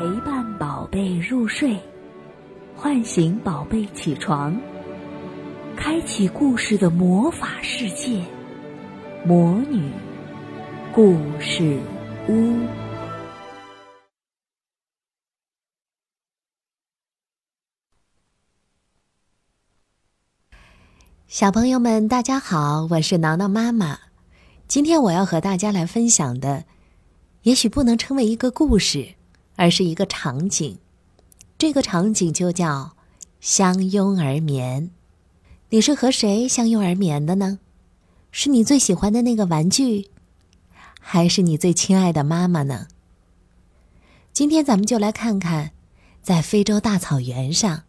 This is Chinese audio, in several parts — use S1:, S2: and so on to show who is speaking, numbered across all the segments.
S1: 陪伴宝贝入睡，唤醒宝贝起床，开启故事的魔法世界——魔女故事屋。
S2: 小朋友们，大家好，我是挠挠妈妈。今天我要和大家来分享的，也许不能称为一个故事。而是一个场景，这个场景就叫相拥而眠。你是和谁相拥而眠的呢？是你最喜欢的那个玩具，还是你最亲爱的妈妈呢？今天咱们就来看看，在非洲大草原上，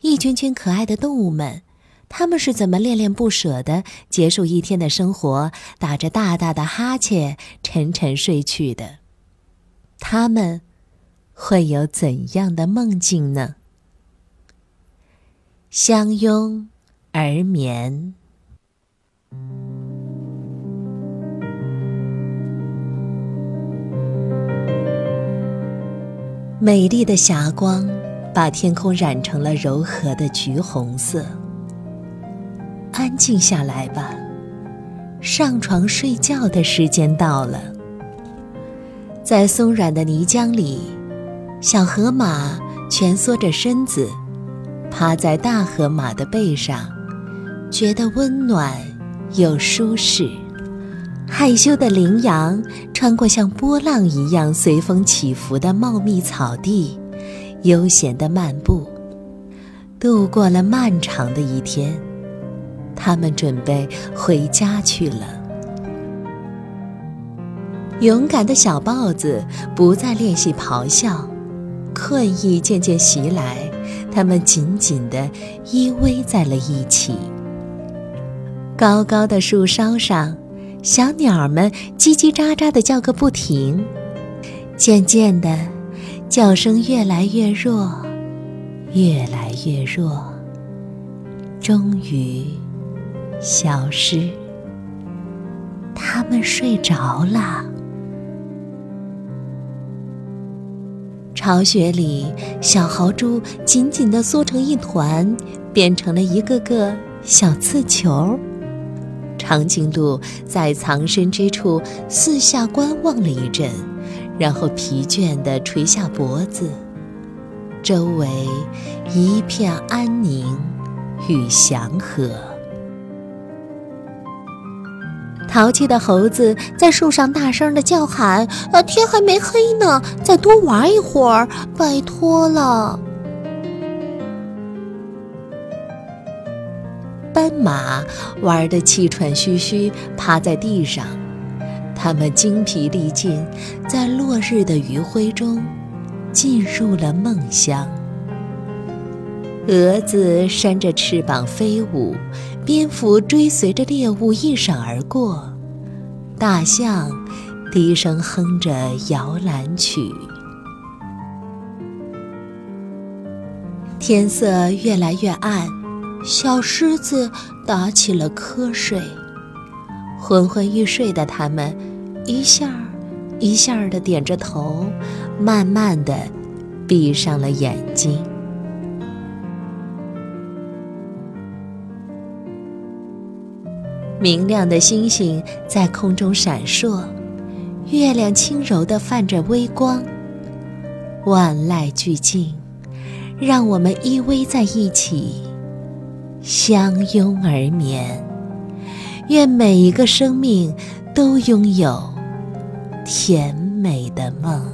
S2: 一群群可爱的动物们，他们是怎么恋恋不舍的结束一天的生活，打着大大的哈欠，沉沉睡去的。他们。会有怎样的梦境呢？相拥而眠，美丽的霞光把天空染成了柔和的橘红色。安静下来吧，上床睡觉的时间到了。在松软的泥浆里。小河马蜷缩着身子，趴在大河马的背上，觉得温暖又舒适。害羞的羚羊穿过像波浪一样随风起伏的茂密草地，悠闲地漫步，度过了漫长的一天。他们准备回家去了。勇敢的小豹子不再练习咆哮。困意渐渐袭来，他们紧紧地依偎在了一起。高高的树梢上，小鸟们叽叽喳喳地叫个不停。渐渐的，叫声越来越弱，越来越弱，终于消失。它们睡着了。巢穴里，小豪猪紧紧地缩成一团，变成了一个个小刺球。长颈鹿在藏身之处四下观望了一阵，然后疲倦地垂下脖子。周围一片安宁与祥和。淘气的猴子在树上大声的叫喊：“呃，天还没黑呢，再多玩一会儿，拜托了。”斑马玩的气喘吁吁，趴在地上。它们精疲力尽，在落日的余晖中进入了梦乡。蛾子扇着翅膀飞舞，蝙蝠追随着猎物一闪而过，大象低声哼着摇篮曲。天色越来越暗，小狮子打起了瞌睡。昏昏欲睡的它们，一下儿一下儿的点着头，慢慢的闭上了眼睛。明亮的星星在空中闪烁，月亮轻柔地泛着微光。万籁俱静，让我们依偎在一起，相拥而眠。愿每一个生命都拥有甜美的梦。